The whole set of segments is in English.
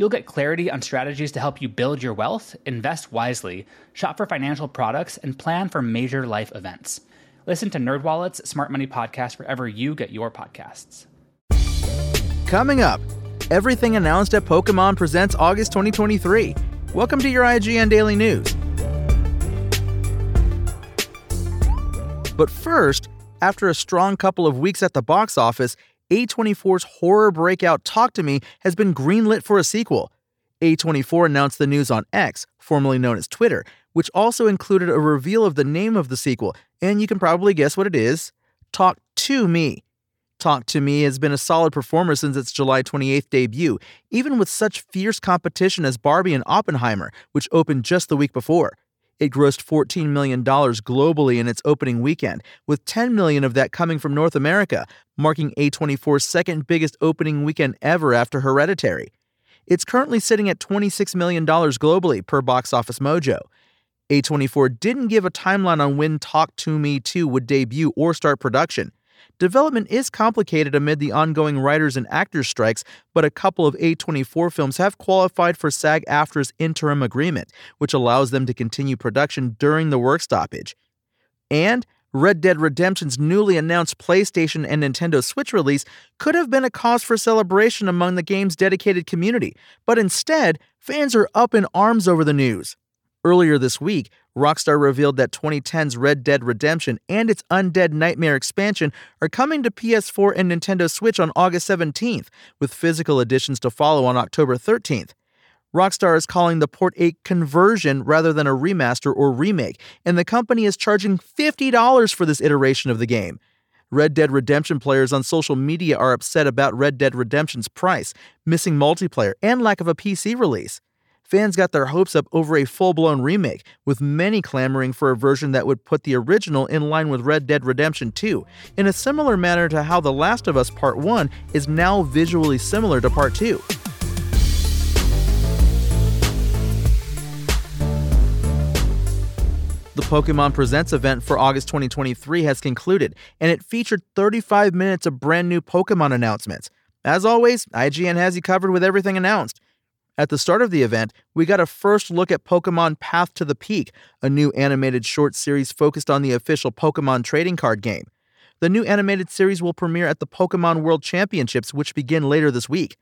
You'll get clarity on strategies to help you build your wealth, invest wisely, shop for financial products, and plan for major life events. Listen to NerdWallet's Smart Money Podcast wherever you get your podcasts. Coming up, everything announced at Pokemon Presents August 2023. Welcome to your IGN Daily News. But first, after a strong couple of weeks at the box office, A24's horror breakout Talk to Me has been greenlit for a sequel. A24 announced the news on X, formerly known as Twitter, which also included a reveal of the name of the sequel, and you can probably guess what it is Talk to Me. Talk to Me has been a solid performer since its July 28th debut, even with such fierce competition as Barbie and Oppenheimer, which opened just the week before. It grossed $14 million globally in its opening weekend, with 10 million of that coming from North America, marking A24's second biggest opening weekend ever after Hereditary. It's currently sitting at $26 million globally per Box Office Mojo. A24 didn't give a timeline on when Talk to Me 2 would debut or start production. Development is complicated amid the ongoing writers and actors strikes, but a couple of A24 films have qualified for SAG AFTRA's interim agreement, which allows them to continue production during the work stoppage. And Red Dead Redemption's newly announced PlayStation and Nintendo Switch release could have been a cause for celebration among the game's dedicated community, but instead, fans are up in arms over the news. Earlier this week, Rockstar revealed that 2010's Red Dead Redemption and its Undead Nightmare expansion are coming to PS4 and Nintendo Switch on August 17th, with physical editions to follow on October 13th. Rockstar is calling the port a conversion rather than a remaster or remake, and the company is charging $50 for this iteration of the game. Red Dead Redemption players on social media are upset about Red Dead Redemption's price, missing multiplayer, and lack of a PC release. Fans got their hopes up over a full blown remake, with many clamoring for a version that would put the original in line with Red Dead Redemption 2, in a similar manner to how The Last of Us Part 1 is now visually similar to Part 2. The Pokemon Presents event for August 2023 has concluded, and it featured 35 minutes of brand new Pokemon announcements. As always, IGN has you covered with everything announced. At the start of the event, we got a first look at Pokemon Path to the Peak, a new animated short series focused on the official Pokemon trading card game. The new animated series will premiere at the Pokemon World Championships, which begin later this week.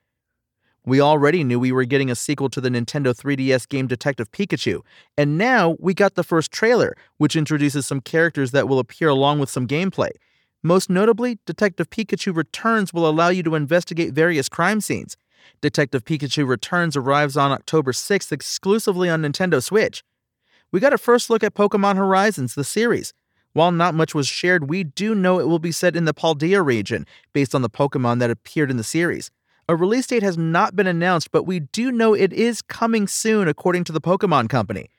We already knew we were getting a sequel to the Nintendo 3DS game Detective Pikachu, and now we got the first trailer, which introduces some characters that will appear along with some gameplay. Most notably, Detective Pikachu Returns will allow you to investigate various crime scenes. Detective Pikachu Returns arrives on October 6th exclusively on Nintendo Switch. We got a first look at Pokemon Horizons, the series. While not much was shared, we do know it will be set in the Paldea region, based on the Pokemon that appeared in the series. A release date has not been announced, but we do know it is coming soon, according to the Pokemon Company.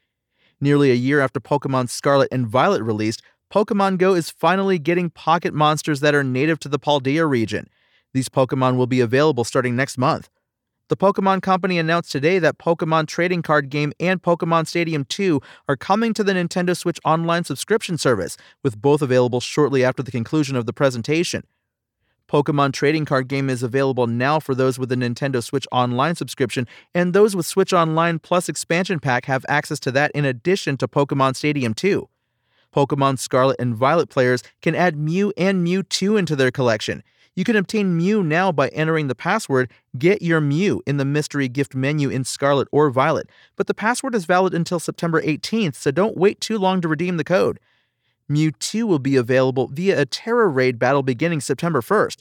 Nearly a year after Pokemon Scarlet and Violet released, Pokemon Go is finally getting pocket monsters that are native to the Paldea region. These Pokemon will be available starting next month. The Pokemon Company announced today that Pokemon Trading Card Game and Pokemon Stadium 2 are coming to the Nintendo Switch Online subscription service, with both available shortly after the conclusion of the presentation. Pokemon Trading Card Game is available now for those with a Nintendo Switch Online subscription, and those with Switch Online Plus Expansion Pack have access to that in addition to Pokemon Stadium 2. Pokemon Scarlet and Violet players can add Mew and Mewtwo into their collection. You can obtain Mew now by entering the password Get Your Mew in the mystery gift menu in Scarlet or Violet, but the password is valid until September 18th, so don't wait too long to redeem the code. Mewtwo will be available via a Tera Raid battle beginning September 1st.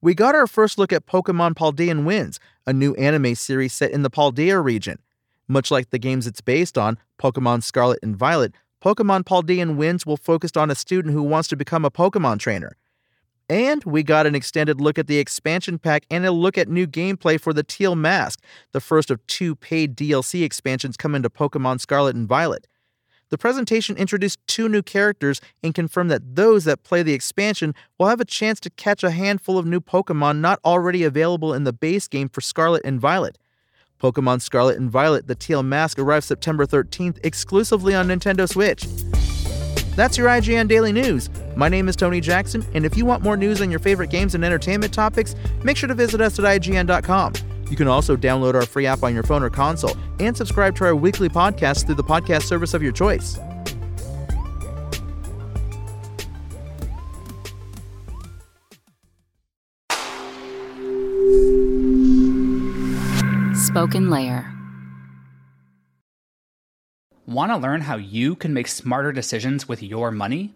We got our first look at Pokemon Paldean Winds, a new anime series set in the Paldea region. Much like the games it's based on, Pokemon Scarlet and Violet, Pokemon Paldean Winds will focus on a student who wants to become a Pokemon trainer. And we got an extended look at the expansion pack and a look at new gameplay for the Teal Mask, the first of two paid DLC expansions coming to Pokemon Scarlet and Violet. the presentation introduced two new characters and confirmed that those that play the expansion will have a chance to catch a handful of new Pokemon not already available in the base game for Scarlet and Violet. Pokemon Scarlet and Violet The Teal Mask arrives September 13th exclusively on Nintendo Switch. That's your IGN Daily News. My name is Tony Jackson, and if you want more news on your favorite games and entertainment topics, make sure to visit us at IGN.com. You can also download our free app on your phone or console and subscribe to our weekly podcast through the podcast service of your choice. Spoken Layer. Want to learn how you can make smarter decisions with your money?